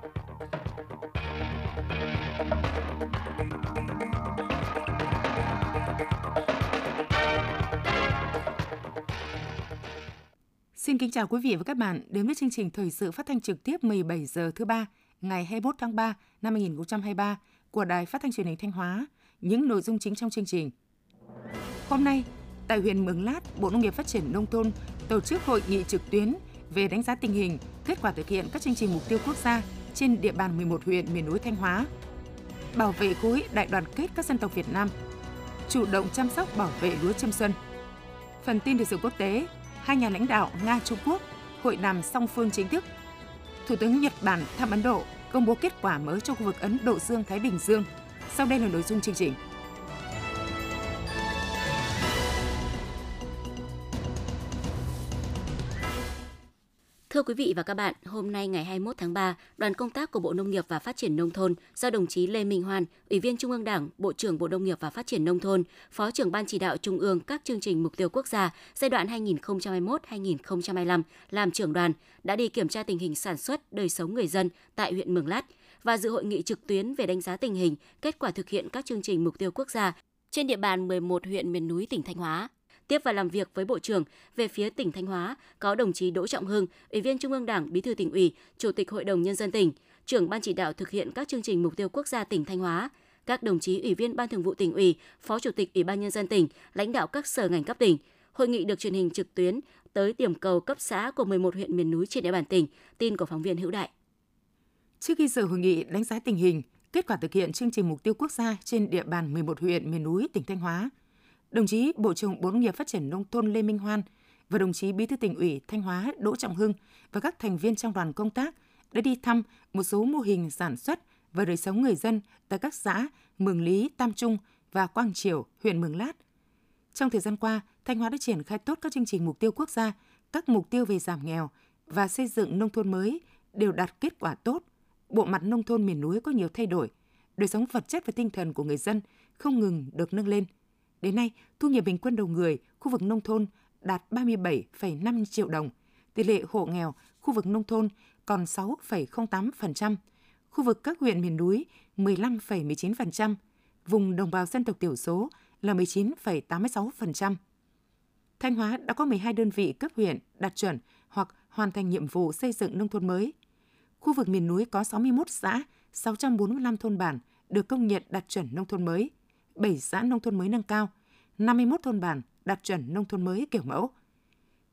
Xin kính chào quý vị và các bạn đến với chương trình thời sự phát thanh trực tiếp 17 giờ thứ ba ngày 21 tháng 3 năm 2023 của Đài Phát thanh Truyền hình Thanh Hóa. Những nội dung chính trong chương trình. Hôm nay, tại huyện Mường Lát, Bộ Nông nghiệp Phát triển nông thôn tổ chức hội nghị trực tuyến về đánh giá tình hình, kết quả thực hiện các chương trình mục tiêu quốc gia trên địa bàn 11 huyện miền núi Thanh Hóa. Bảo vệ khối đại đoàn kết các dân tộc Việt Nam. Chủ động chăm sóc bảo vệ lúa chiêm xuân. Phần tin thời sự quốc tế, hai nhà lãnh đạo Nga Trung Quốc hội đàm song phương chính thức. Thủ tướng Nhật Bản thăm Ấn Độ công bố kết quả mới cho khu vực Ấn Độ Dương Thái Bình Dương. Sau đây là nội dung chương trình. Thưa quý vị và các bạn, hôm nay ngày 21 tháng 3, đoàn công tác của Bộ Nông nghiệp và Phát triển Nông thôn do đồng chí Lê Minh Hoan, Ủy viên Trung ương Đảng, Bộ trưởng Bộ Nông nghiệp và Phát triển Nông thôn, Phó trưởng Ban chỉ đạo Trung ương các chương trình mục tiêu quốc gia giai đoạn 2021-2025 làm trưởng đoàn đã đi kiểm tra tình hình sản xuất, đời sống người dân tại huyện Mường Lát và dự hội nghị trực tuyến về đánh giá tình hình, kết quả thực hiện các chương trình mục tiêu quốc gia trên địa bàn 11 huyện miền núi tỉnh Thanh Hóa. Tiếp và làm việc với Bộ trưởng về phía tỉnh Thanh Hóa có đồng chí Đỗ Trọng Hưng, Ủy viên Trung ương Đảng, Bí thư tỉnh ủy, Chủ tịch Hội đồng Nhân dân tỉnh, trưởng Ban chỉ đạo thực hiện các chương trình mục tiêu quốc gia tỉnh Thanh Hóa, các đồng chí Ủy viên Ban thường vụ tỉnh ủy, Phó Chủ tịch Ủy ban Nhân dân tỉnh, lãnh đạo các sở ngành cấp tỉnh. Hội nghị được truyền hình trực tuyến tới điểm cầu cấp xã của 11 huyện miền núi trên địa bàn tỉnh. Tin của phóng viên Hữu Đại. Trước khi dự hội nghị đánh giá tình hình, kết quả thực hiện chương trình mục tiêu quốc gia trên địa bàn 11 huyện miền núi tỉnh Thanh Hóa, đồng chí Bộ trưởng Bộ Nông nghiệp Phát triển Nông thôn Lê Minh Hoan và đồng chí Bí thư tỉnh ủy Thanh Hóa Đỗ Trọng Hưng và các thành viên trong đoàn công tác đã đi thăm một số mô hình sản xuất và đời sống người dân tại các xã Mường Lý, Tam Trung và Quang Triều, huyện Mường Lát. Trong thời gian qua, Thanh Hóa đã triển khai tốt các chương trình mục tiêu quốc gia, các mục tiêu về giảm nghèo và xây dựng nông thôn mới đều đạt kết quả tốt. Bộ mặt nông thôn miền núi có nhiều thay đổi, đời sống vật chất và tinh thần của người dân không ngừng được nâng lên – Đến nay, thu nhập bình quân đầu người khu vực nông thôn đạt 37,5 triệu đồng. Tỷ lệ hộ nghèo khu vực nông thôn còn 6,08%, khu vực các huyện miền núi 15,19%, vùng đồng bào dân tộc thiểu số là 19,86%. Thanh Hóa đã có 12 đơn vị cấp huyện đạt chuẩn hoặc hoàn thành nhiệm vụ xây dựng nông thôn mới. Khu vực miền núi có 61 xã, 645 thôn bản được công nhận đạt chuẩn nông thôn mới. 7 xã nông thôn mới nâng cao, 51 thôn bản đạt chuẩn nông thôn mới kiểu mẫu.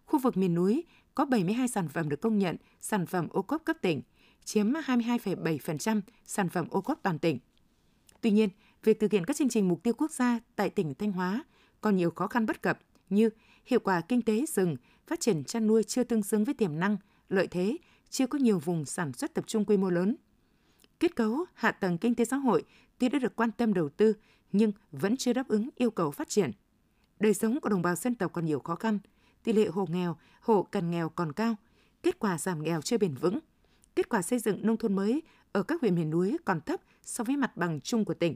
Khu vực miền núi có 72 sản phẩm được công nhận sản phẩm ô cốp cấp tỉnh, chiếm 22,7% sản phẩm ô cốp toàn tỉnh. Tuy nhiên, việc thực hiện các chương trình mục tiêu quốc gia tại tỉnh Thanh Hóa còn nhiều khó khăn bất cập như hiệu quả kinh tế rừng, phát triển chăn nuôi chưa tương xứng với tiềm năng, lợi thế, chưa có nhiều vùng sản xuất tập trung quy mô lớn. Kết cấu, hạ tầng kinh tế xã hội tuy đã được quan tâm đầu tư nhưng vẫn chưa đáp ứng yêu cầu phát triển. Đời sống của đồng bào dân tộc còn nhiều khó khăn, tỷ lệ hộ nghèo, hộ cận nghèo còn cao, kết quả giảm nghèo chưa bền vững, kết quả xây dựng nông thôn mới ở các huyện miền núi còn thấp so với mặt bằng chung của tỉnh.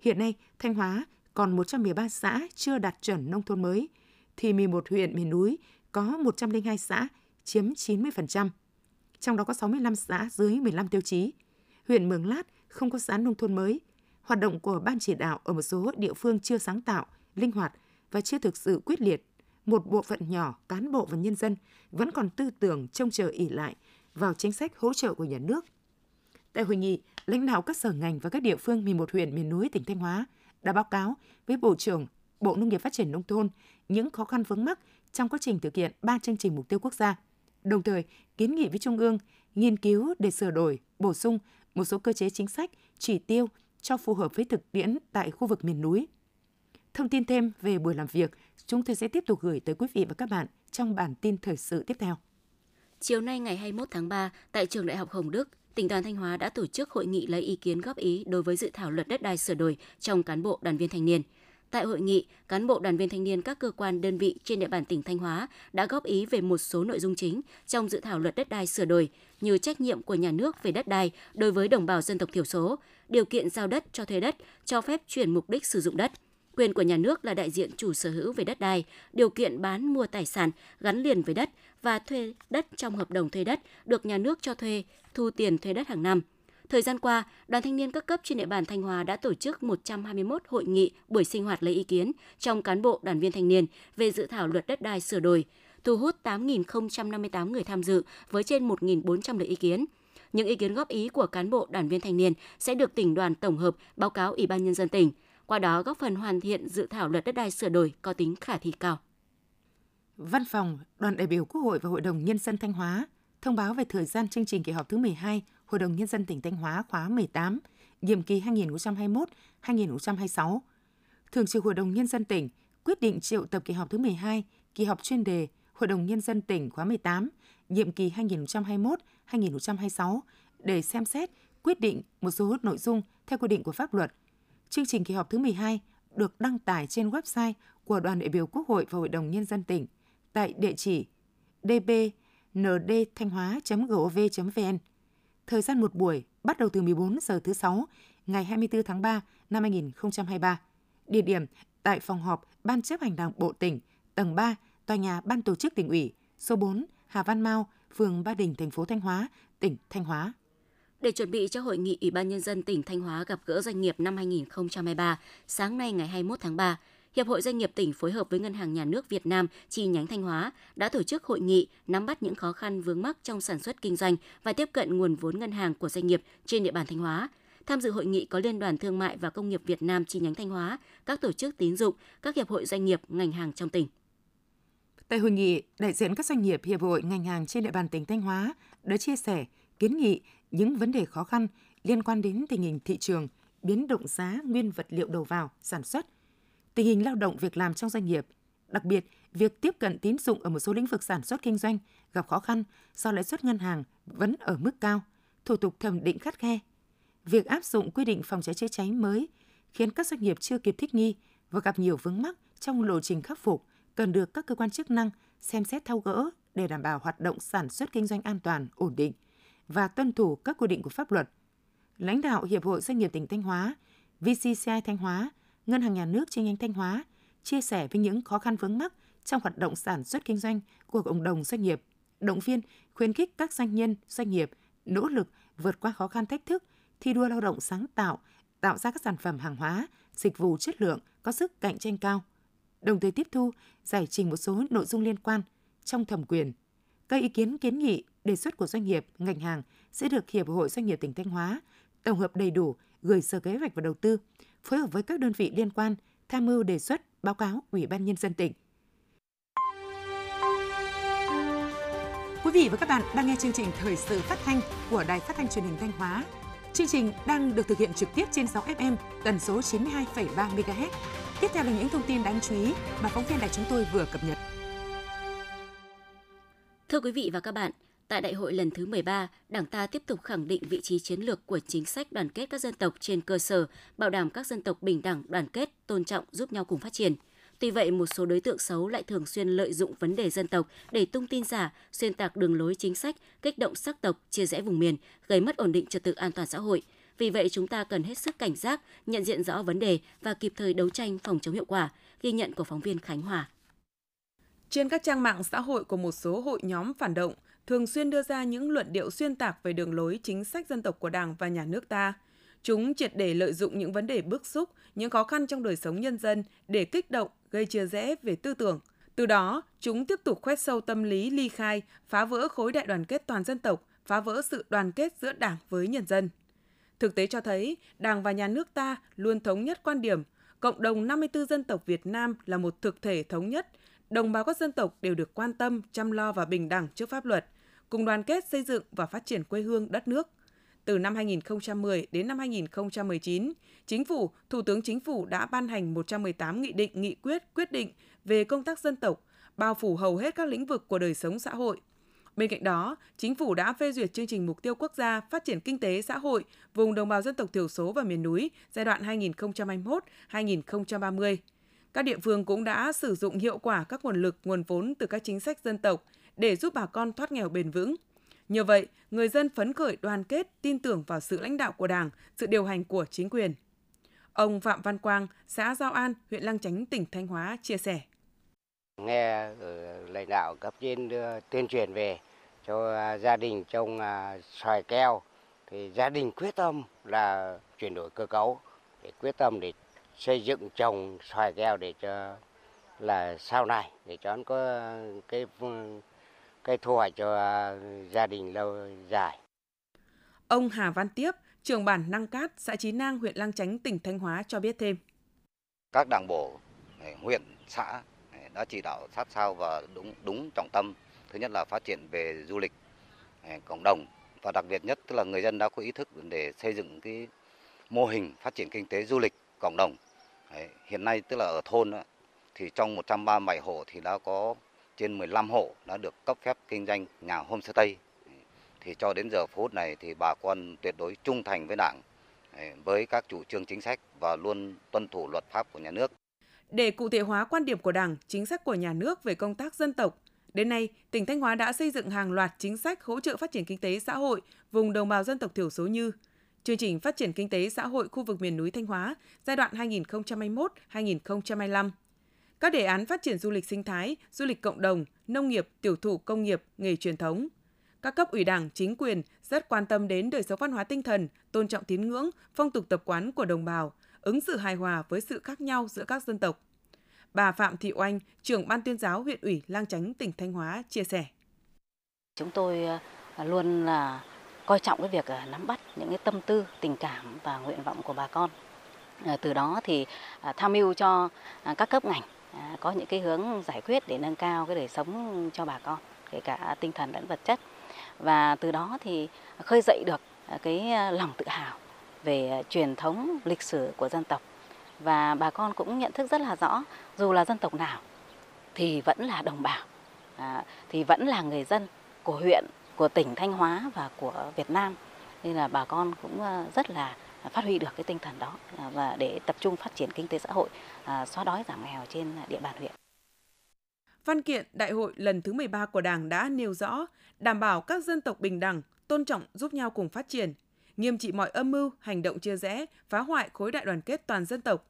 Hiện nay, Thanh Hóa còn 113 xã chưa đạt chuẩn nông thôn mới, thì 11 huyện miền núi có 102 xã chiếm 90%. Trong đó có 65 xã dưới 15 tiêu chí. Huyện Mường Lát không có xã nông thôn mới – hoạt động của ban chỉ đạo ở một số địa phương chưa sáng tạo, linh hoạt và chưa thực sự quyết liệt. Một bộ phận nhỏ cán bộ và nhân dân vẫn còn tư tưởng trông chờ ỉ lại vào chính sách hỗ trợ của nhà nước. Tại hội nghị, lãnh đạo các sở ngành và các địa phương 11 huyện miền núi tỉnh Thanh Hóa đã báo cáo với Bộ trưởng Bộ Nông nghiệp Phát triển Nông thôn những khó khăn vướng mắc trong quá trình thực hiện ba chương trình mục tiêu quốc gia, đồng thời kiến nghị với Trung ương nghiên cứu để sửa đổi, bổ sung một số cơ chế chính sách, chỉ tiêu cho phù hợp với thực tiễn tại khu vực miền núi. Thông tin thêm về buổi làm việc, chúng tôi sẽ tiếp tục gửi tới quý vị và các bạn trong bản tin thời sự tiếp theo. Chiều nay ngày 21 tháng 3, tại trường Đại học Hồng Đức, tỉnh đoàn Thanh Hóa đã tổ chức hội nghị lấy ý kiến góp ý đối với dự thảo luật đất đai sửa đổi trong cán bộ đoàn viên thanh niên. Tại hội nghị, cán bộ đoàn viên thanh niên các cơ quan đơn vị trên địa bàn tỉnh Thanh Hóa đã góp ý về một số nội dung chính trong dự thảo luật đất đai sửa đổi như trách nhiệm của nhà nước về đất đai đối với đồng bào dân tộc thiểu số, điều kiện giao đất cho thuê đất, cho phép chuyển mục đích sử dụng đất. Quyền của nhà nước là đại diện chủ sở hữu về đất đai, điều kiện bán mua tài sản gắn liền với đất và thuê đất trong hợp đồng thuê đất được nhà nước cho thuê, thu tiền thuê đất hàng năm. Thời gian qua, Đoàn Thanh niên các cấp trên địa bàn Thanh Hóa đã tổ chức 121 hội nghị, buổi sinh hoạt lấy ý kiến trong cán bộ đoàn viên thanh niên về dự thảo luật đất đai sửa đổi, thu hút 8.058 người tham dự với trên 1.400 lời ý kiến. Những ý kiến góp ý của cán bộ đoàn viên thanh niên sẽ được tỉnh đoàn tổng hợp báo cáo Ủy ban Nhân dân tỉnh, qua đó góp phần hoàn thiện dự thảo luật đất đai sửa đổi có tính khả thi cao. Văn phòng Đoàn đại biểu Quốc hội và Hội đồng Nhân dân Thanh Hóa thông báo về thời gian chương trình kỳ họp thứ 12 Hội đồng Nhân dân tỉnh Thanh Hóa khóa 18, nhiệm kỳ 2021-2026. Thường trực Hội đồng Nhân dân tỉnh quyết định triệu tập kỳ họp thứ 12, kỳ họp chuyên đề Hội đồng Nhân dân tỉnh khóa 18, nhiệm kỳ 2021-2026 để xem xét quyết định một số nội dung theo quy định của pháp luật. Chương trình kỳ họp thứ 12 được đăng tải trên website của Đoàn đại biểu Quốc hội và Hội đồng Nhân dân tỉnh tại địa chỉ dbndthanhhoa.gov.vn Thời gian một buổi bắt đầu từ 14 giờ thứ sáu ngày 24 tháng 3 năm 2023. Địa điểm tại phòng họp Ban chấp hành Đảng Bộ tỉnh, tầng 3, tòa nhà Ban tổ chức tỉnh ủy, số 4, Hà Văn Mao, phường Ba Đình, thành phố Thanh Hóa, tỉnh Thanh Hóa. Để chuẩn bị cho hội nghị Ủy ban Nhân dân tỉnh Thanh Hóa gặp gỡ doanh nghiệp năm 2023, sáng nay ngày 21 tháng 3, Hiệp hội Doanh nghiệp tỉnh phối hợp với Ngân hàng Nhà nước Việt Nam chi nhánh Thanh Hóa đã tổ chức hội nghị nắm bắt những khó khăn vướng mắc trong sản xuất kinh doanh và tiếp cận nguồn vốn ngân hàng của doanh nghiệp trên địa bàn Thanh Hóa. Tham dự hội nghị có Liên đoàn Thương mại và Công nghiệp Việt Nam chi nhánh Thanh Hóa, các tổ chức tín dụng, các hiệp hội doanh nghiệp ngành hàng trong tỉnh. Tại hội nghị, đại diện các doanh nghiệp hiệp hội ngành hàng trên địa bàn tỉnh Thanh Hóa đã chia sẻ, kiến nghị những vấn đề khó khăn liên quan đến tình hình thị trường, biến động giá nguyên vật liệu đầu vào, sản xuất, tình hình lao động việc làm trong doanh nghiệp, đặc biệt việc tiếp cận tín dụng ở một số lĩnh vực sản xuất kinh doanh gặp khó khăn do lãi suất ngân hàng vẫn ở mức cao, thủ tục thẩm định khắt khe. Việc áp dụng quy định phòng cháy chữa cháy mới khiến các doanh nghiệp chưa kịp thích nghi và gặp nhiều vướng mắc trong lộ trình khắc phục cần được các cơ quan chức năng xem xét thao gỡ để đảm bảo hoạt động sản xuất kinh doanh an toàn, ổn định và tuân thủ các quy định của pháp luật. Lãnh đạo Hiệp hội Doanh nghiệp tỉnh Thanh Hóa, VCCI Thanh Hóa, Ngân hàng Nhà nước chi nhánh Thanh Hóa chia sẻ với những khó khăn vướng mắc trong hoạt động sản xuất kinh doanh của cộng đồng doanh nghiệp, động viên, khuyến khích các doanh nhân, doanh nghiệp nỗ lực vượt qua khó khăn thách thức, thi đua lao động sáng tạo, tạo ra các sản phẩm hàng hóa, dịch vụ chất lượng có sức cạnh tranh cao, đồng thời tiếp thu, giải trình một số nội dung liên quan trong thẩm quyền. Các ý kiến kiến nghị, đề xuất của doanh nghiệp, ngành hàng sẽ được Hiệp hội Doanh nghiệp tỉnh Thanh Hóa tổng hợp đầy đủ gửi Sở Kế hoạch và Đầu tư, phối hợp với các đơn vị liên quan tham mưu đề xuất báo cáo Ủy ban Nhân dân tỉnh. Quý vị và các bạn đang nghe chương trình Thời sự phát thanh của Đài Phát thanh Truyền hình Thanh Hóa. Chương trình đang được thực hiện trực tiếp trên 6 FM tần số 92,3 MHz. Tiếp theo là những thông tin đáng chú ý mà phóng viên đài chúng tôi vừa cập nhật. Thưa quý vị và các bạn, Tại đại hội lần thứ 13, Đảng ta tiếp tục khẳng định vị trí chiến lược của chính sách đoàn kết các dân tộc trên cơ sở bảo đảm các dân tộc bình đẳng, đoàn kết, tôn trọng, giúp nhau cùng phát triển. Tuy vậy, một số đối tượng xấu lại thường xuyên lợi dụng vấn đề dân tộc để tung tin giả, xuyên tạc đường lối chính sách, kích động sắc tộc, chia rẽ vùng miền, gây mất ổn định trật tự an toàn xã hội. Vì vậy, chúng ta cần hết sức cảnh giác, nhận diện rõ vấn đề và kịp thời đấu tranh phòng chống hiệu quả, ghi nhận của phóng viên Khánh Hòa. Trên các trang mạng xã hội của một số hội nhóm phản động, thường xuyên đưa ra những luận điệu xuyên tạc về đường lối chính sách dân tộc của Đảng và nhà nước ta. Chúng triệt để lợi dụng những vấn đề bức xúc, những khó khăn trong đời sống nhân dân để kích động, gây chia rẽ về tư tưởng. Từ đó, chúng tiếp tục khoét sâu tâm lý ly khai, phá vỡ khối đại đoàn kết toàn dân tộc, phá vỡ sự đoàn kết giữa Đảng với nhân dân. Thực tế cho thấy, Đảng và nhà nước ta luôn thống nhất quan điểm, cộng đồng 54 dân tộc Việt Nam là một thực thể thống nhất, đồng bào các dân tộc đều được quan tâm, chăm lo và bình đẳng trước pháp luật, cùng đoàn kết xây dựng và phát triển quê hương đất nước. Từ năm 2010 đến năm 2019, Chính phủ, Thủ tướng Chính phủ đã ban hành 118 nghị định, nghị quyết, quyết định về công tác dân tộc, bao phủ hầu hết các lĩnh vực của đời sống xã hội. Bên cạnh đó, Chính phủ đã phê duyệt chương trình mục tiêu quốc gia phát triển kinh tế xã hội vùng đồng bào dân tộc thiểu số và miền núi giai đoạn 2021-2030 các địa phương cũng đã sử dụng hiệu quả các nguồn lực, nguồn vốn từ các chính sách dân tộc để giúp bà con thoát nghèo bền vững. Nhờ vậy, người dân phấn khởi đoàn kết, tin tưởng vào sự lãnh đạo của Đảng, sự điều hành của chính quyền. Ông Phạm Văn Quang, xã Giao An, huyện Lăng Chánh, tỉnh Thanh Hóa chia sẻ. nghe lãnh đạo cấp trên tuyên truyền về cho gia đình trồng à, xoài keo thì gia đình quyết tâm là chuyển đổi cơ cấu để quyết tâm để xây dựng trồng xoài keo để cho là sau này để cho nó có cái cái thu hoạch cho gia đình lâu dài. Ông Hà Văn Tiếp, trưởng bản Năng Cát, xã Chí Nang, huyện Lang Chánh, tỉnh Thanh Hóa cho biết thêm. Các đảng bộ, huyện, xã đã chỉ đạo sát sao và đúng đúng trọng tâm. Thứ nhất là phát triển về du lịch cộng đồng và đặc biệt nhất tức là người dân đã có ý thức để xây dựng cái mô hình phát triển kinh tế du lịch cộng đồng. Hiện nay tức là ở thôn thì trong 137 hộ thì đã có trên 15 hộ đã được cấp phép kinh doanh nhà homestay. Thì cho đến giờ phút này thì bà con tuyệt đối trung thành với Đảng, với các chủ trương chính sách và luôn tuân thủ luật pháp của nhà nước. Để cụ thể hóa quan điểm của Đảng, chính sách của nhà nước về công tác dân tộc, đến nay, tỉnh Thanh Hóa đã xây dựng hàng loạt chính sách hỗ trợ phát triển kinh tế xã hội vùng đồng bào dân tộc thiểu số như chương trình phát triển kinh tế xã hội khu vực miền núi Thanh Hóa giai đoạn 2021-2025, các đề án phát triển du lịch sinh thái, du lịch cộng đồng, nông nghiệp, tiểu thủ công nghiệp, nghề truyền thống. Các cấp ủy đảng, chính quyền rất quan tâm đến đời sống văn hóa tinh thần, tôn trọng tín ngưỡng, phong tục tập quán của đồng bào, ứng xử hài hòa với sự khác nhau giữa các dân tộc. Bà Phạm Thị Oanh, trưởng ban tuyên giáo huyện ủy Lang Chánh, tỉnh Thanh Hóa chia sẻ. Chúng tôi à, luôn là coi trọng cái việc à, nắm bắt những cái tâm tư, tình cảm và nguyện vọng của bà con. À, từ đó thì à, tham mưu cho các cấp ngành có những cái hướng giải quyết để nâng cao cái đời sống cho bà con kể cả tinh thần lẫn vật chất và từ đó thì khơi dậy được cái lòng tự hào về truyền thống lịch sử của dân tộc và bà con cũng nhận thức rất là rõ dù là dân tộc nào thì vẫn là đồng bào thì vẫn là người dân của huyện của tỉnh Thanh Hóa và của Việt Nam nên là bà con cũng ờ, rất là phát huy được cái tinh thần đó ờ, và để tập trung phát triển kinh tế xã hội, ờ, xóa đói giảm nghèo trên địa bàn huyện. Văn kiện Đại hội lần thứ 13 của Đảng đã nêu rõ đảm bảo các dân tộc bình đẳng, tôn trọng giúp nhau cùng phát triển, nghiêm trị mọi âm mưu, hành động chia rẽ, phá hoại khối đại đoàn kết toàn dân tộc.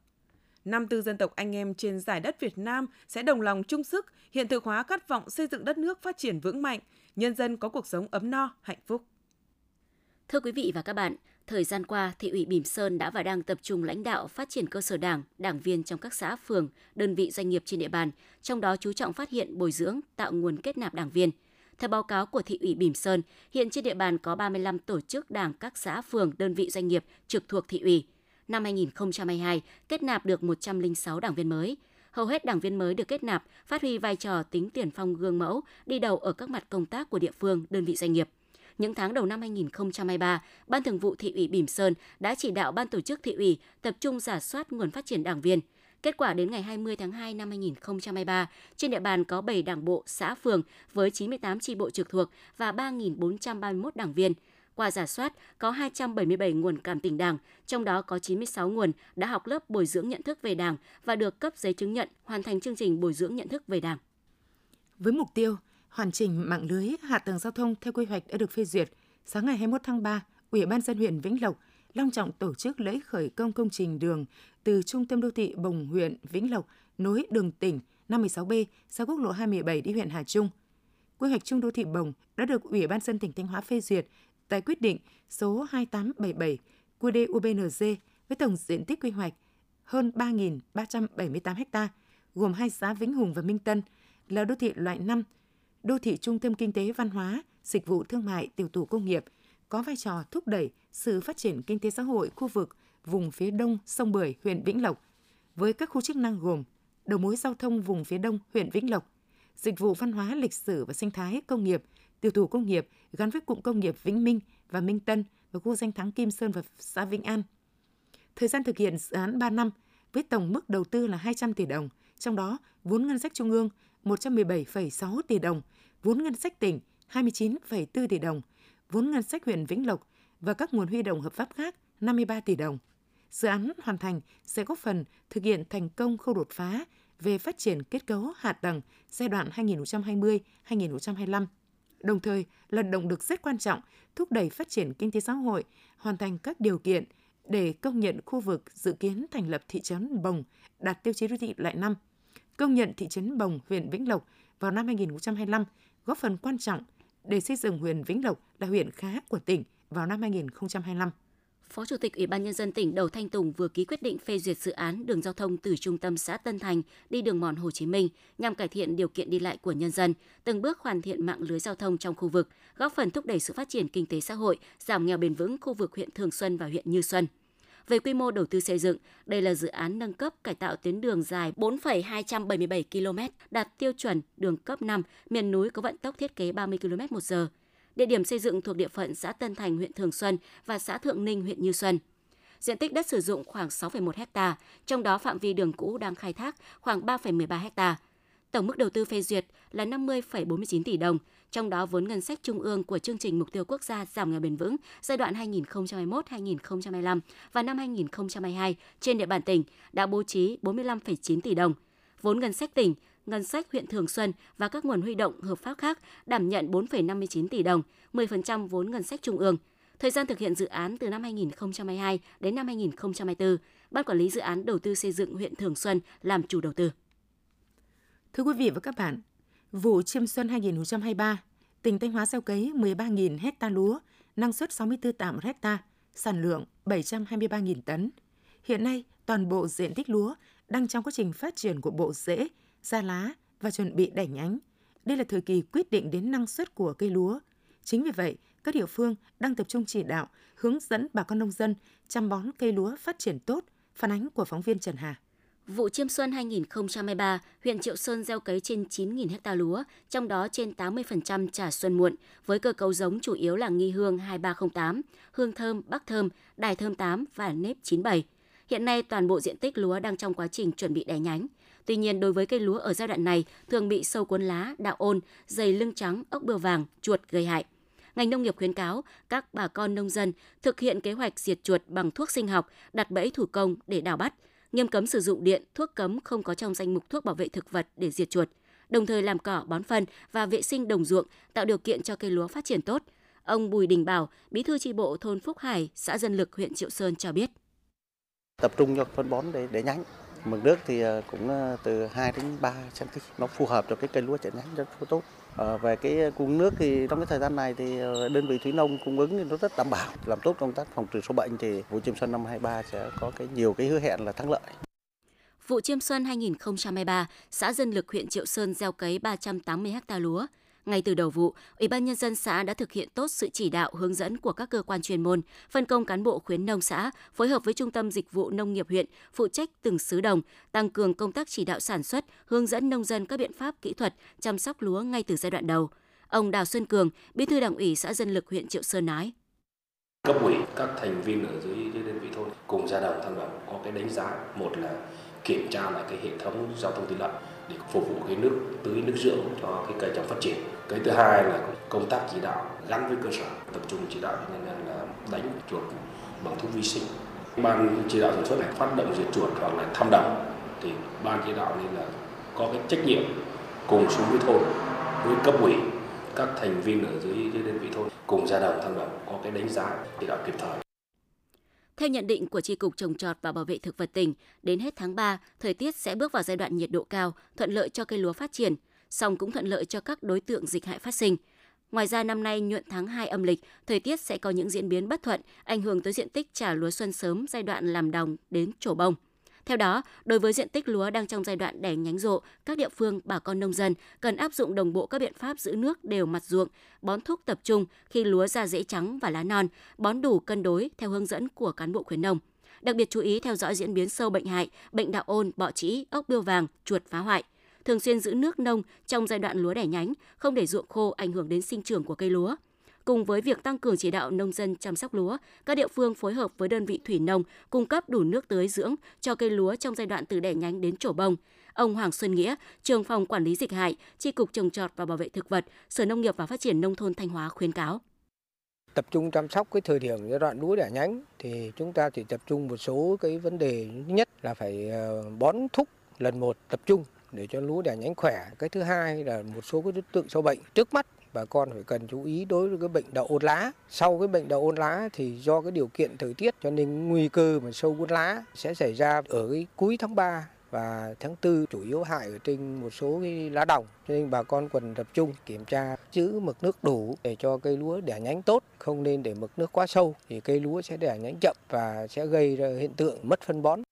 Năm tư dân tộc anh em trên giải đất Việt Nam sẽ đồng lòng chung sức hiện thực hóa khát vọng xây dựng đất nước phát triển vững mạnh, nhân dân có cuộc sống ấm no, hạnh phúc. Thưa quý vị và các bạn, Thời gian qua, thị ủy Bỉm Sơn đã và đang tập trung lãnh đạo phát triển cơ sở đảng, đảng viên trong các xã, phường, đơn vị doanh nghiệp trên địa bàn, trong đó chú trọng phát hiện, bồi dưỡng, tạo nguồn kết nạp đảng viên. Theo báo cáo của thị ủy Bỉm Sơn, hiện trên địa bàn có 35 tổ chức đảng các xã, phường, đơn vị doanh nghiệp trực thuộc thị ủy. Năm 2022, kết nạp được 106 đảng viên mới. Hầu hết đảng viên mới được kết nạp phát huy vai trò tính tiền phong gương mẫu, đi đầu ở các mặt công tác của địa phương, đơn vị doanh nghiệp – những tháng đầu năm 2023, Ban Thường vụ Thị ủy Bỉm Sơn đã chỉ đạo Ban tổ chức Thị ủy tập trung giả soát nguồn phát triển đảng viên. Kết quả đến ngày 20 tháng 2 năm 2023, trên địa bàn có 7 đảng bộ, xã phường với 98 tri bộ trực thuộc và 3.431 đảng viên. Qua giả soát, có 277 nguồn cảm tình đảng, trong đó có 96 nguồn đã học lớp bồi dưỡng nhận thức về đảng và được cấp giấy chứng nhận hoàn thành chương trình bồi dưỡng nhận thức về đảng. Với mục tiêu hoàn chỉnh mạng lưới hạ tầng giao thông theo quy hoạch đã được phê duyệt, sáng ngày 21 tháng 3, Ủy ban dân huyện Vĩnh Lộc long trọng tổ chức lễ khởi công công trình đường từ trung tâm đô thị Bồng huyện Vĩnh Lộc nối đường tỉnh 56B sang quốc lộ 27 đi huyện Hà Trung. Quy hoạch chung đô thị Bồng đã được Ủy ban dân tỉnh Thanh Hóa phê duyệt tại quyết định số 2877 QĐ-UBND với tổng diện tích quy hoạch hơn 3.378 ha, gồm hai xã Vĩnh Hùng và Minh Tân là đô thị loại 5 đô thị trung tâm kinh tế văn hóa, dịch vụ thương mại, tiểu thủ công nghiệp có vai trò thúc đẩy sự phát triển kinh tế xã hội khu vực vùng phía đông sông Bưởi, huyện Vĩnh Lộc, với các khu chức năng gồm đầu mối giao thông vùng phía đông huyện Vĩnh Lộc, dịch vụ văn hóa lịch sử và sinh thái công nghiệp, tiểu thủ công nghiệp gắn với cụm công nghiệp Vĩnh Minh và Minh Tân và khu danh thắng Kim Sơn và xã Vĩnh An. Thời gian thực hiện dự án 3 năm với tổng mức đầu tư là 200 tỷ đồng, trong đó vốn ngân sách trung ương 117,6 tỷ đồng, vốn ngân sách tỉnh 29,4 tỷ đồng, vốn ngân sách huyện Vĩnh Lộc và các nguồn huy động hợp pháp khác 53 tỷ đồng. Dự án hoàn thành sẽ góp phần thực hiện thành công khâu đột phá về phát triển kết cấu hạ tầng giai đoạn 2020-2025, đồng thời là động lực rất quan trọng thúc đẩy phát triển kinh tế xã hội, hoàn thành các điều kiện để công nhận khu vực dự kiến thành lập thị trấn Bồng đạt tiêu chí đô thị loại 5 công nhận thị trấn Bồng, huyện Vĩnh Lộc vào năm 2025, góp phần quan trọng để xây dựng huyện Vĩnh Lộc là huyện khá của tỉnh vào năm 2025. Phó Chủ tịch Ủy ban Nhân dân tỉnh Đầu Thanh Tùng vừa ký quyết định phê duyệt dự án đường giao thông từ trung tâm xã Tân Thành đi đường mòn Hồ Chí Minh nhằm cải thiện điều kiện đi lại của nhân dân, từng bước hoàn thiện mạng lưới giao thông trong khu vực, góp phần thúc đẩy sự phát triển kinh tế xã hội, giảm nghèo bền vững khu vực huyện Thường Xuân và huyện Như Xuân. Về quy mô đầu tư xây dựng, đây là dự án nâng cấp cải tạo tuyến đường dài 4,277 km, đạt tiêu chuẩn đường cấp 5, miền núi có vận tốc thiết kế 30 km một giờ. Địa điểm xây dựng thuộc địa phận xã Tân Thành, huyện Thường Xuân và xã Thượng Ninh, huyện Như Xuân. Diện tích đất sử dụng khoảng 6,1 ha, trong đó phạm vi đường cũ đang khai thác khoảng 3,13 ha. Tổng mức đầu tư phê duyệt là 50,49 tỷ đồng, trong đó vốn ngân sách trung ương của chương trình mục tiêu quốc gia giảm nghèo bền vững giai đoạn 2021-2025 và năm 2022 trên địa bàn tỉnh đã bố trí 45,9 tỷ đồng. Vốn ngân sách tỉnh, ngân sách huyện Thường Xuân và các nguồn huy động hợp pháp khác đảm nhận 4,59 tỷ đồng, 10% vốn ngân sách trung ương. Thời gian thực hiện dự án từ năm 2022 đến năm 2024, Ban quản lý dự án đầu tư xây dựng huyện Thường Xuân làm chủ đầu tư. Thưa quý vị và các bạn, vụ chiêm xuân 2023, tỉnh Thanh Hóa gieo cấy 13.000 hecta lúa, năng suất 64 tạ một hecta, sản lượng 723.000 tấn. Hiện nay, toàn bộ diện tích lúa đang trong quá trình phát triển của bộ rễ, ra lá và chuẩn bị đẻ nhánh. Đây là thời kỳ quyết định đến năng suất của cây lúa. Chính vì vậy, các địa phương đang tập trung chỉ đạo, hướng dẫn bà con nông dân chăm bón cây lúa phát triển tốt, phản ánh của phóng viên Trần Hà. Vụ chiêm xuân 2023, huyện Triệu Sơn gieo cấy trên 9.000 ha lúa, trong đó trên 80% trà xuân muộn, với cơ cấu giống chủ yếu là nghi hương 2308, hương thơm Bắc thơm, đài thơm 8 và nếp 97. Hiện nay toàn bộ diện tích lúa đang trong quá trình chuẩn bị đẻ nhánh. Tuy nhiên, đối với cây lúa ở giai đoạn này thường bị sâu cuốn lá, đạo ôn, dày lưng trắng, ốc bươu vàng, chuột gây hại. Ngành nông nghiệp khuyến cáo các bà con nông dân thực hiện kế hoạch diệt chuột bằng thuốc sinh học, đặt bẫy thủ công để đào bắt, nghiêm cấm sử dụng điện, thuốc cấm không có trong danh mục thuốc bảo vệ thực vật để diệt chuột, đồng thời làm cỏ bón phân và vệ sinh đồng ruộng, tạo điều kiện cho cây lúa phát triển tốt. Ông Bùi Đình Bảo, bí thư tri bộ thôn Phúc Hải, xã Dân Lực, huyện Triệu Sơn cho biết. Tập trung cho phân bón để, để nhánh, mực nước thì ờ, cũng ờ, từ 2 đến 3 cm nó phù hợp cho cái cây lúa chạy nhánh rất tốt. À, về cái cung nước thì trong cái thời gian này thì đơn vị thủy nông cung ứng thì nó rất đảm bảo. Làm tốt công tác phòng trừ sâu bệnh thì vụ chiêm xuân năm 23 sẽ có cái nhiều cái hứa hẹn là thắng lợi. Vụ chiêm xuân 2023, xã Dân Lực huyện Triệu Sơn gieo cấy 380 ha lúa, ngay từ đầu vụ, Ủy ban Nhân dân xã đã thực hiện tốt sự chỉ đạo hướng dẫn của các cơ quan chuyên môn, phân công cán bộ khuyến nông xã, phối hợp với Trung tâm Dịch vụ Nông nghiệp huyện, phụ trách từng xứ đồng, tăng cường công tác chỉ đạo sản xuất, hướng dẫn nông dân các biện pháp kỹ thuật, chăm sóc lúa ngay từ giai đoạn đầu. Ông Đào Xuân Cường, Bí thư Đảng ủy xã Dân lực huyện Triệu Sơn nói cấp ủy các thành viên ở dưới, dưới đơn vị thôn cùng ra đồng tham đồng có cái đánh giá một là kiểm tra lại cái hệ thống giao thông thủy lợi để phục vụ cái nước tưới nước dưỡng cho cái cây trồng phát triển. Cái thứ hai là công tác chỉ đạo gắn với cơ sở tập trung chỉ đạo nhân dân là đánh chuột bằng thuốc vi sinh. Ban chỉ đạo sản xuất này phát động diệt chuột hoặc là thăm đồng thì ban chỉ đạo nên là có cái trách nhiệm cùng xuống với thôn với cấp ủy các thành viên ở dưới, dưới đơn vị thôn cùng ra đồng thăm đồng có cái đánh giá chỉ đạo kịp thời theo nhận định của Tri Cục Trồng trọt và Bảo vệ Thực vật tỉnh, đến hết tháng 3, thời tiết sẽ bước vào giai đoạn nhiệt độ cao, thuận lợi cho cây lúa phát triển, song cũng thuận lợi cho các đối tượng dịch hại phát sinh. Ngoài ra năm nay nhuận tháng 2 âm lịch, thời tiết sẽ có những diễn biến bất thuận, ảnh hưởng tới diện tích trả lúa xuân sớm giai đoạn làm đồng đến trổ bông. Theo đó, đối với diện tích lúa đang trong giai đoạn đẻ nhánh rộ, các địa phương, bà con nông dân cần áp dụng đồng bộ các biện pháp giữ nước đều mặt ruộng, bón thuốc tập trung khi lúa ra rễ trắng và lá non, bón đủ cân đối theo hướng dẫn của cán bộ khuyến nông. Đặc biệt chú ý theo dõi diễn biến sâu bệnh hại, bệnh đạo ôn, bọ trĩ, ốc biêu vàng, chuột phá hoại. Thường xuyên giữ nước nông trong giai đoạn lúa đẻ nhánh, không để ruộng khô ảnh hưởng đến sinh trưởng của cây lúa. Cùng với việc tăng cường chỉ đạo nông dân chăm sóc lúa, các địa phương phối hợp với đơn vị thủy nông cung cấp đủ nước tưới dưỡng cho cây lúa trong giai đoạn từ đẻ nhánh đến trổ bông. Ông Hoàng Xuân Nghĩa, trường phòng quản lý dịch hại, Tri cục trồng trọt và bảo vệ thực vật, Sở Nông nghiệp và Phát triển nông thôn Thanh Hóa khuyến cáo tập trung chăm sóc cái thời điểm giai đoạn lúa đẻ nhánh thì chúng ta chỉ tập trung một số cái vấn đề nhất là phải ờ, bón thúc lần một tập trung để cho lúa đẻ nhánh khỏe. Cái thứ hai là một số cái đối tượng sâu bệnh trước mắt bà con phải cần chú ý đối với cái bệnh đậu ôn lá. Sau cái bệnh đậu ôn lá thì do cái điều kiện thời tiết cho nên nguy cơ mà sâu cuốn lá sẽ xảy ra ở cái cuối tháng 3 và tháng tư chủ yếu hại ở trên một số cái lá đồng cho nên bà con cần tập trung kiểm tra giữ mực nước đủ để cho cây lúa đẻ nhánh tốt, không nên để mực nước quá sâu thì cây lúa sẽ đẻ nhánh chậm và sẽ gây ra hiện tượng mất phân bón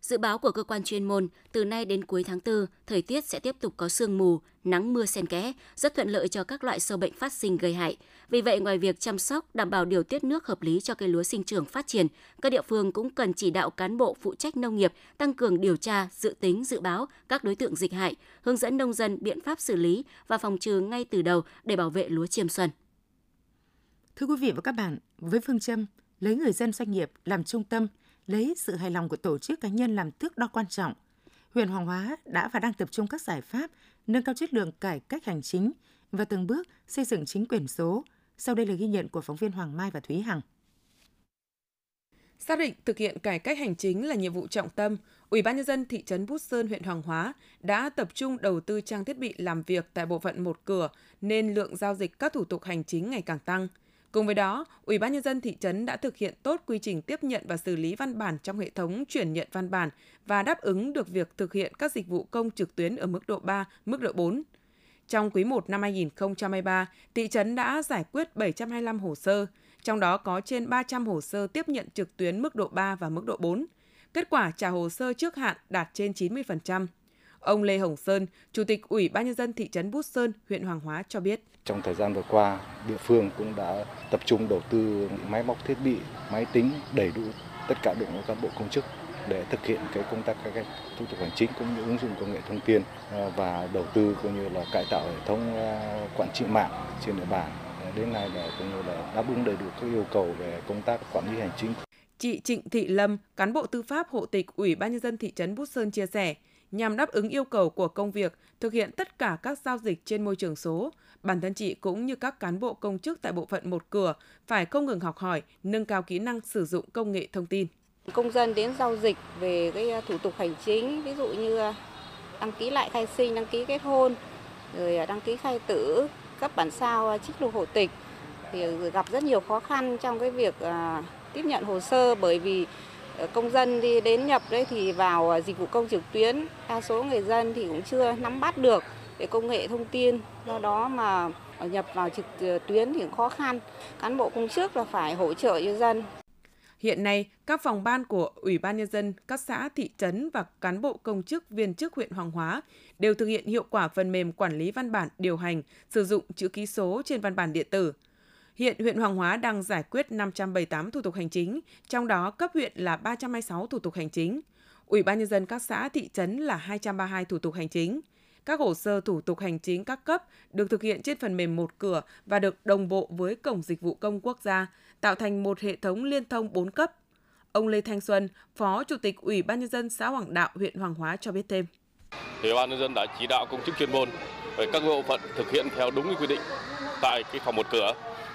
Dự báo của cơ quan chuyên môn, từ nay đến cuối tháng 4, thời tiết sẽ tiếp tục có sương mù, nắng mưa xen kẽ, rất thuận lợi cho các loại sâu bệnh phát sinh gây hại. Vì vậy, ngoài việc chăm sóc, đảm bảo điều tiết nước hợp lý cho cây lúa sinh trưởng phát triển, các địa phương cũng cần chỉ đạo cán bộ phụ trách nông nghiệp tăng cường điều tra, dự tính, dự báo các đối tượng dịch hại, hướng dẫn nông dân biện pháp xử lý và phòng trừ ngay từ đầu để bảo vệ lúa chiêm xuân. Thưa quý vị và các bạn, với phương châm lấy người dân doanh nghiệp làm trung tâm – lấy sự hài lòng của tổ chức cá nhân làm thước đo quan trọng, huyện Hoàng Hóa đã và đang tập trung các giải pháp nâng cao chất lượng cải cách hành chính và từng bước xây dựng chính quyền số. Sau đây là ghi nhận của phóng viên Hoàng Mai và Thúy Hằng. Xác định thực hiện cải cách hành chính là nhiệm vụ trọng tâm, Ủy ban nhân dân thị trấn Bút Sơn huyện Hoàng Hóa đã tập trung đầu tư trang thiết bị làm việc tại bộ phận một cửa nên lượng giao dịch các thủ tục hành chính ngày càng tăng – Cùng với đó, Ủy ban nhân dân thị trấn đã thực hiện tốt quy trình tiếp nhận và xử lý văn bản trong hệ thống chuyển nhận văn bản và đáp ứng được việc thực hiện các dịch vụ công trực tuyến ở mức độ 3, mức độ 4. Trong quý 1 năm 2023, thị trấn đã giải quyết 725 hồ sơ, trong đó có trên 300 hồ sơ tiếp nhận trực tuyến mức độ 3 và mức độ 4. Kết quả trả hồ sơ trước hạn đạt trên 90%. Ông Lê Hồng Sơn, Chủ tịch Ủy ban nhân dân thị trấn Bút Sơn, huyện Hoàng Hóa cho biết. Trong thời gian vừa qua, địa phương cũng đã tập trung đầu tư máy móc thiết bị, máy tính đầy đủ tất cả đội ngũ cán bộ công chức để thực hiện cái công tác cải cách thủ tục hành chính cũng như ứng dụng công nghệ thông tin ờ, và đầu tư cũng như là cải tạo hệ thống ờ, quản trị mạng trên địa bàn đến nay là cũng như là đáp ứng đầy đủ các yêu cầu về công tác quản lý hành chính. Chị Trịnh Thị Lâm, cán bộ tư pháp hộ tịch Ủy ban nhân dân thị trấn Bút Sơn chia sẻ, nhằm đáp ứng yêu cầu của công việc, thực hiện tất cả các giao dịch trên môi trường số. Bản thân chị cũng như các cán bộ công chức tại bộ phận một cửa phải không ngừng học hỏi, nâng cao kỹ năng sử dụng công nghệ thông tin. Công dân đến giao dịch về cái à, thủ tục hành chính, ví dụ như à, đăng ký lại khai sinh, đăng ký kết hôn, rồi à, đăng ký khai tử, cấp bản sao trích lục hộ tịch thì gặp rất nhiều khó khăn trong cái việc tiếp nhận hồ sơ bởi vì công dân đi đến nhập đấy thì vào à, dịch vụ công trực tuyến đa số người dân thì cũng chưa nắm bắt được về công nghệ thông tin. Do đó mà nhập vào trực à, tuyến thì khó khăn. Cán bộ công chức là phải hỗ trợ cho dân. Hiện nay, các phòng ban của Ủy ban Nhân dân, các xã, thị trấn và cán bộ công chức, viên chức huyện Hoàng Hóa đều thực hiện hiệu quả phần mềm quản lý văn bản điều hành, sử dụng chữ ký số trên văn bản điện tử. Hiện huyện Hoàng Hóa đang giải quyết 578 thủ tục hành chính, trong đó cấp huyện là 326 thủ tục hành chính. Ủy ban nhân dân các xã thị trấn là 232 thủ tục hành chính. Các hồ sơ thủ tục hành chính các cấp được thực hiện trên phần mềm một cửa và được đồng bộ với Cổng Dịch vụ Công Quốc gia, tạo thành một hệ thống liên thông 4 cấp. Ông Lê Thanh Xuân, Phó Chủ tịch Ủy ban nhân dân xã Hoàng Đạo, huyện Hoàng Hóa cho biết thêm. Ủy ban nhân dân đã chỉ đạo công chức chuyên môn về các bộ phận thực hiện theo đúng quy định tại cái phòng một cửa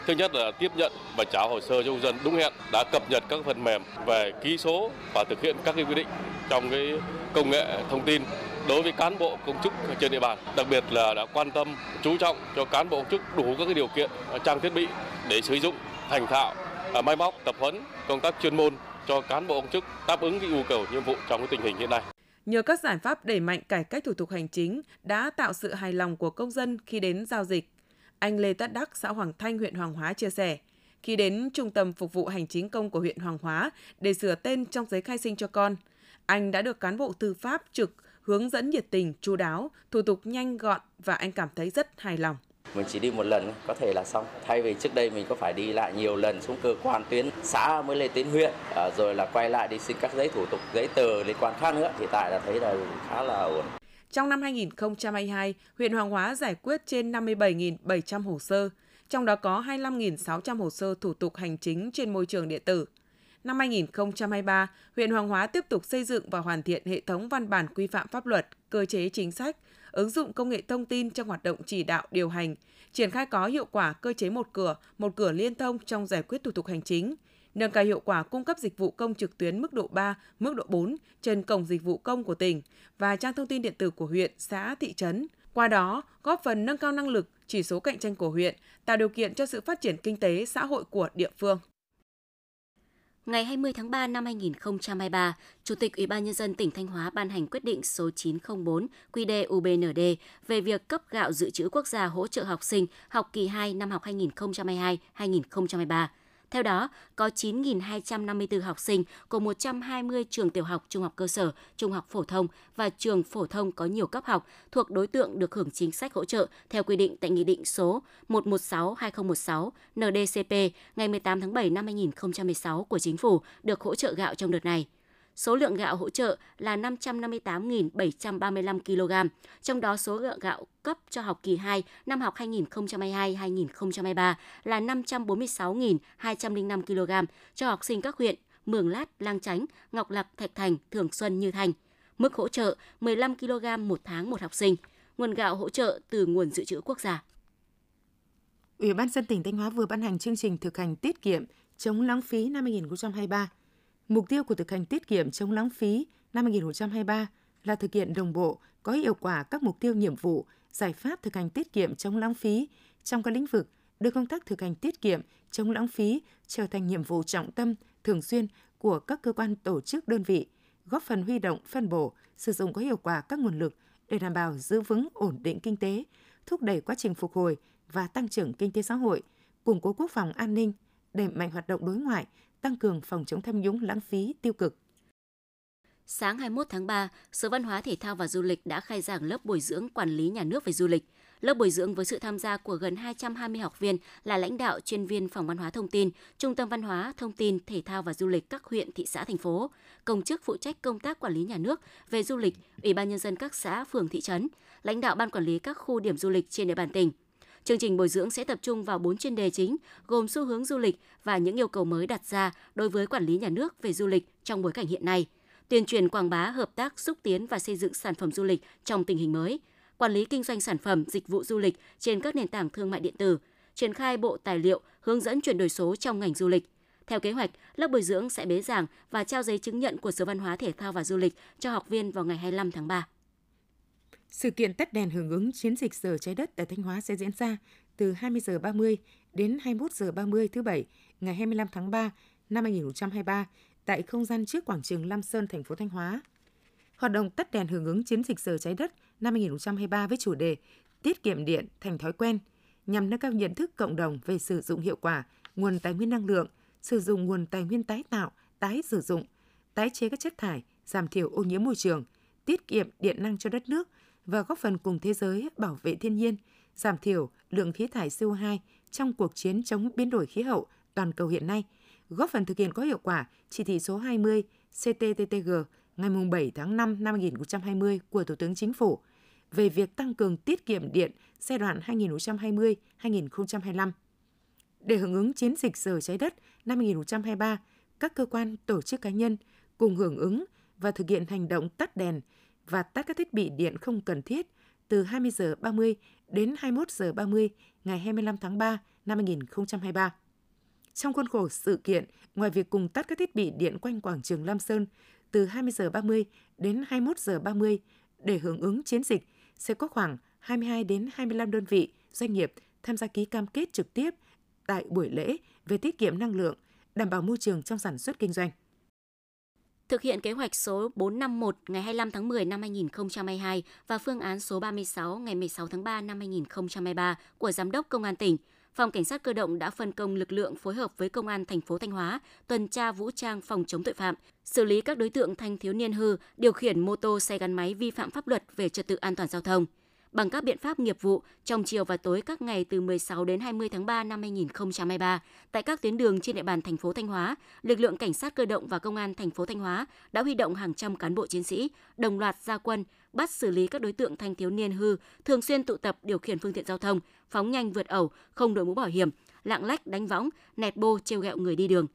Thứ nhất là tiếp nhận và trả hồ sơ cho công dân đúng hẹn, đã cập nhật các phần mềm về ký số và thực hiện các cái quy định trong cái công nghệ thông tin đối với cán bộ công chức trên địa bàn. Đặc biệt là đã quan tâm chú trọng cho cán bộ công chức đủ các cái điều kiện à, trang thiết bị để sử dụng thành thạo à, máy móc tập huấn công tác chuyên môn cho cán bộ công chức đáp ứng cái yêu cầu nhiệm vụ trong cái tình hình hiện nay. Nhờ các giải pháp đẩy mạnh cải cách thủ tục hành chính đã tạo sự hài lòng của công dân khi đến giao dịch anh Lê Tất Đắc, xã Hoàng Thanh, huyện Hoàng Hóa chia sẻ, khi đến Trung tâm Phục vụ Hành chính công của huyện Hoàng Hóa để sửa tên trong giấy khai sinh cho con, anh đã được cán bộ tư pháp trực hướng dẫn nhiệt tình, chu đáo, thủ tục nhanh gọn và anh cảm thấy rất hài lòng. Mình chỉ đi một lần có thể là xong. Thay vì trước đây mình có phải đi lại nhiều lần xuống cơ quan tuyến xã mới lên tuyến huyện, à, rồi là quay lại đi xin các giấy thủ tục giấy tờ liên quan khác nữa. Hiện tại là thấy là khá là ổn. Trong năm 2022, huyện Hoàng Hóa giải quyết trên 57.700 hồ sơ, trong đó có 25.600 hồ sơ thủ tục hành chính trên môi trường điện tử. Năm 2023, huyện Hoàng Hóa tiếp tục xây dựng và hoàn thiện hệ thống văn bản quy phạm pháp luật, cơ chế chính sách, ứng dụng công nghệ thông tin trong hoạt động chỉ đạo điều hành, triển khai có hiệu quả cơ chế một cửa, một cửa liên thông trong giải quyết thủ tục hành chính, nâng cao hiệu quả cung cấp dịch vụ công trực tuyến mức độ 3, mức độ 4 trên cổng dịch vụ công của tỉnh và trang thông tin điện tử của huyện, xã, thị trấn. Qua đó, góp phần nâng cao năng lực, chỉ số cạnh tranh của huyện, tạo điều kiện cho sự phát triển kinh tế xã hội của địa phương. Ngày 20 tháng 3 năm 2023, Chủ tịch Ủy ban Nhân dân tỉnh Thanh Hóa ban hành quyết định số 904 QĐ UBND về việc cấp gạo dự trữ quốc gia hỗ trợ học sinh học kỳ 2 năm học 2022-2023. Theo đó, có 9.254 học sinh của 120 trường tiểu học, trung học cơ sở, trung học phổ thông và trường phổ thông có nhiều cấp học thuộc đối tượng được hưởng chính sách hỗ trợ theo quy định tại Nghị định số 116-2016 NDCP ngày 18 tháng 7 năm 2016 của Chính phủ được hỗ trợ gạo trong đợt này. Số lượng gạo hỗ trợ là 558.735 kg, trong đó số lượng gạo cấp cho học kỳ 2 năm học 2022-2023 là 546.205 kg cho học sinh các huyện Mường Lát, Lang Chánh, Ngọc Lặc, Thạch Thành, Thường Xuân, Như Thành. Mức hỗ trợ 15 kg một tháng một học sinh. Nguồn gạo hỗ trợ từ nguồn dự trữ quốc gia. Ủy ban dân tỉnh Thanh Hóa vừa ban hành chương trình thực hành tiết kiệm chống lãng phí năm 2023 Mục tiêu của thực hành tiết kiệm chống lãng phí năm 2023 là thực hiện đồng bộ, có hiệu quả các mục tiêu nhiệm vụ, giải pháp thực hành tiết kiệm chống lãng phí trong các lĩnh vực, đưa công tác thực hành tiết kiệm chống lãng phí trở thành nhiệm vụ trọng tâm, thường xuyên của các cơ quan tổ chức đơn vị, góp phần huy động, phân bổ, sử dụng có hiệu quả các nguồn lực để đảm bảo giữ vững ổn định kinh tế, thúc đẩy quá trình phục hồi và tăng trưởng kinh tế xã hội, củng cố quốc phòng an ninh, đẩy mạnh hoạt động đối ngoại, tăng cường phòng chống tham nhũng lãng phí tiêu cực. Sáng 21 tháng 3, Sở Văn hóa Thể thao và Du lịch đã khai giảng lớp bồi dưỡng quản lý nhà nước về du lịch. Lớp bồi dưỡng với sự tham gia của gần 220 học viên là lãnh đạo chuyên viên Phòng Văn hóa Thông tin, Trung tâm Văn hóa, Thông tin, Thể thao và Du lịch các huyện, thị xã, thành phố, công chức phụ trách công tác quản lý nhà nước về du lịch, Ủy ban Nhân dân các xã, phường, thị trấn, lãnh đạo Ban Quản lý các khu điểm du lịch trên địa bàn tỉnh. Chương trình bồi dưỡng sẽ tập trung vào 4 chuyên đề chính, gồm xu hướng du lịch và những yêu cầu mới đặt ra đối với quản lý nhà nước về du lịch trong bối cảnh hiện nay, tuyên truyền quảng bá hợp tác xúc tiến và xây dựng sản phẩm du lịch trong tình hình mới, quản lý kinh doanh sản phẩm dịch vụ du lịch trên các nền tảng thương mại điện tử, triển khai bộ tài liệu hướng dẫn chuyển đổi số trong ngành du lịch. Theo kế hoạch, lớp bồi dưỡng sẽ bế giảng và trao giấy chứng nhận của Sở Văn hóa Thể thao và Du lịch cho học viên vào ngày 25 tháng 3. Sự kiện tắt đèn hưởng ứng chiến dịch giờ trái đất tại Thanh Hóa sẽ diễn ra từ 20 giờ 30 đến 21 giờ 30 thứ Bảy ngày 25 tháng 3 năm 2023 tại không gian trước quảng trường Lam Sơn, thành phố Thanh Hóa. Hoạt động tắt đèn hưởng ứng chiến dịch giờ trái đất năm 2023 với chủ đề Tiết kiệm điện thành thói quen nhằm nâng cao nhận thức cộng đồng về sử dụng hiệu quả nguồn tài nguyên năng lượng, sử dụng nguồn tài nguyên tái tạo, tái sử dụng, tái chế các chất thải, giảm thiểu ô nhiễm môi trường, tiết kiệm điện năng cho đất nước và góp phần cùng thế giới bảo vệ thiên nhiên, giảm thiểu lượng khí thải CO2 trong cuộc chiến chống biến đổi khí hậu toàn cầu hiện nay, góp phần thực hiện có hiệu quả chỉ thị số 20 CTTTG ngày 7 tháng 5 năm 2020 của Thủ tướng Chính phủ về việc tăng cường tiết kiệm điện giai đoạn 2020-2025. Để hưởng ứng chiến dịch giờ trái đất năm 2023, các cơ quan, tổ chức cá nhân cùng hưởng ứng và thực hiện hành động tắt đèn và tắt các thiết bị điện không cần thiết từ 20 giờ 30 đến 21 giờ 30 ngày 25 tháng 3 năm 2023. Trong khuôn khổ sự kiện, ngoài việc cùng tắt các thiết bị điện quanh quảng trường Lam Sơn từ 20 giờ 30 đến 21 giờ 30 để hưởng ứng chiến dịch, sẽ có khoảng 22 đến 25 đơn vị, doanh nghiệp tham gia ký cam kết trực tiếp tại buổi lễ về tiết kiệm năng lượng, đảm bảo môi trường trong sản xuất kinh doanh thực hiện kế hoạch số 451 ngày 25 tháng 10 năm 2022 và phương án số 36 ngày 16 tháng 3 năm 2023 của Giám đốc Công an tỉnh, Phòng Cảnh sát Cơ động đã phân công lực lượng phối hợp với Công an thành phố Thanh Hóa tuần tra vũ trang phòng chống tội phạm, xử lý các đối tượng thanh thiếu niên hư điều khiển mô tô xe gắn máy vi phạm pháp luật về trật tự an toàn giao thông bằng các biện pháp nghiệp vụ trong chiều và tối các ngày từ 16 đến 20 tháng 3 năm 2023 tại các tuyến đường trên địa bàn thành phố Thanh Hóa, lực lượng cảnh sát cơ động và công an thành phố Thanh Hóa đã huy động hàng trăm cán bộ chiến sĩ đồng loạt ra quân bắt xử lý các đối tượng thanh thiếu niên hư thường xuyên tụ tập điều khiển phương tiện giao thông, phóng nhanh vượt ẩu, không đội mũ bảo hiểm, lạng lách đánh võng, nẹt bô trêu ghẹo người đi đường.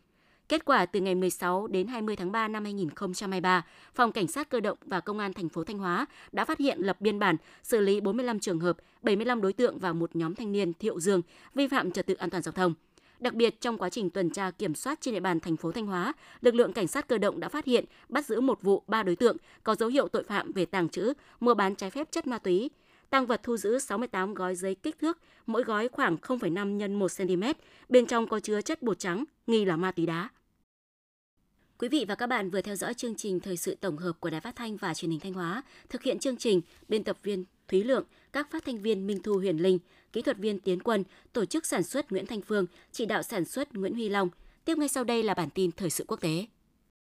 Kết quả từ ngày 16 đến 20 tháng 3 năm 2023, Phòng Cảnh sát Cơ động và Công an thành phố Thanh Hóa đã phát hiện lập biên bản xử lý 45 trường hợp, 75 đối tượng và một nhóm thanh niên thiệu dương vi phạm trật tự an toàn giao thông. Đặc biệt trong quá trình tuần tra kiểm soát trên địa bàn thành phố Thanh Hóa, lực lượng cảnh sát cơ động đã phát hiện, bắt giữ một vụ ba đối tượng có dấu hiệu tội phạm về tàng trữ, mua bán trái phép chất ma túy. Tăng vật thu giữ 68 gói giấy kích thước, mỗi gói khoảng 0,5 x 1 cm, bên trong có chứa chất bột trắng, nghi là ma túy đá. Quý vị và các bạn vừa theo dõi chương trình thời sự tổng hợp của Đài Phát thanh và Truyền hình Thanh Hóa. Thực hiện chương trình, biên tập viên Thúy Lượng, các phát thanh viên Minh Thu Huyền Linh, kỹ thuật viên Tiến Quân, tổ chức sản xuất Nguyễn Thanh Phương, chỉ đạo sản xuất Nguyễn Huy Long. Tiếp ngay sau đây là bản tin thời sự quốc tế.